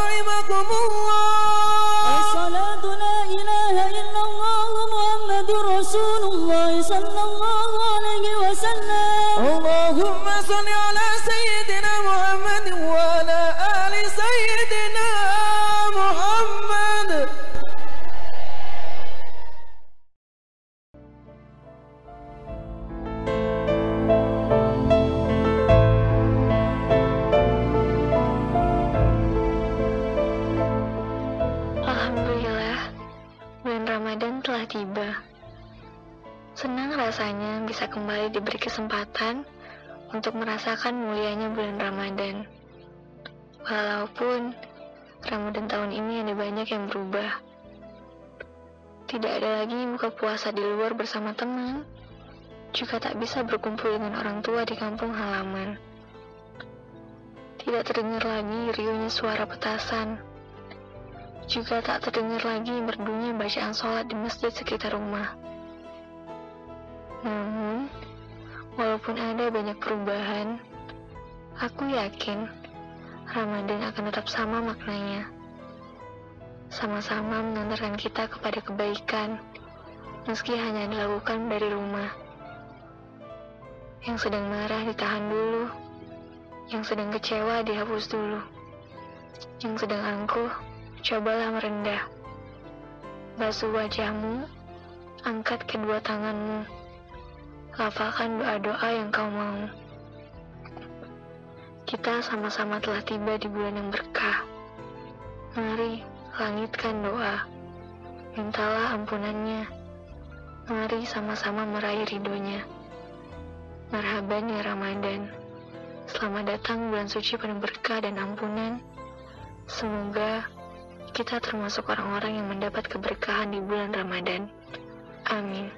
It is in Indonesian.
رحمكم الله. الصلاة لا إله إلا الله محمد رسول الله صلى الله عليه وسلم. اللهم صل على سيدنا محمد وعلى آله Ramadan telah tiba. Senang rasanya bisa kembali diberi kesempatan untuk merasakan mulianya bulan Ramadan. Walaupun Ramadan tahun ini ada banyak yang berubah. Tidak ada lagi buka puasa di luar bersama teman, juga tak bisa berkumpul dengan orang tua di kampung halaman. Tidak terdengar lagi riuhnya suara petasan, juga tak terdengar lagi merdunya bacaan sholat di masjid sekitar rumah. Namun, walaupun ada banyak perubahan, aku yakin Ramadan akan tetap sama maknanya. Sama-sama mengantarkan kita kepada kebaikan, meski hanya dilakukan dari rumah. Yang sedang marah ditahan dulu, yang sedang kecewa dihapus dulu, yang sedang angkuh cobalah merendah. Basuh wajahmu, angkat kedua tanganmu, lafalkan doa-doa yang kau mau. Kita sama-sama telah tiba di bulan yang berkah. Mari langitkan doa, mintalah ampunannya. Mari sama-sama meraih ridhonya. Marhaban ya Ramadan. Selamat datang bulan suci penuh berkah dan ampunan. Semoga kita termasuk orang-orang yang mendapat keberkahan di bulan Ramadan. Amin.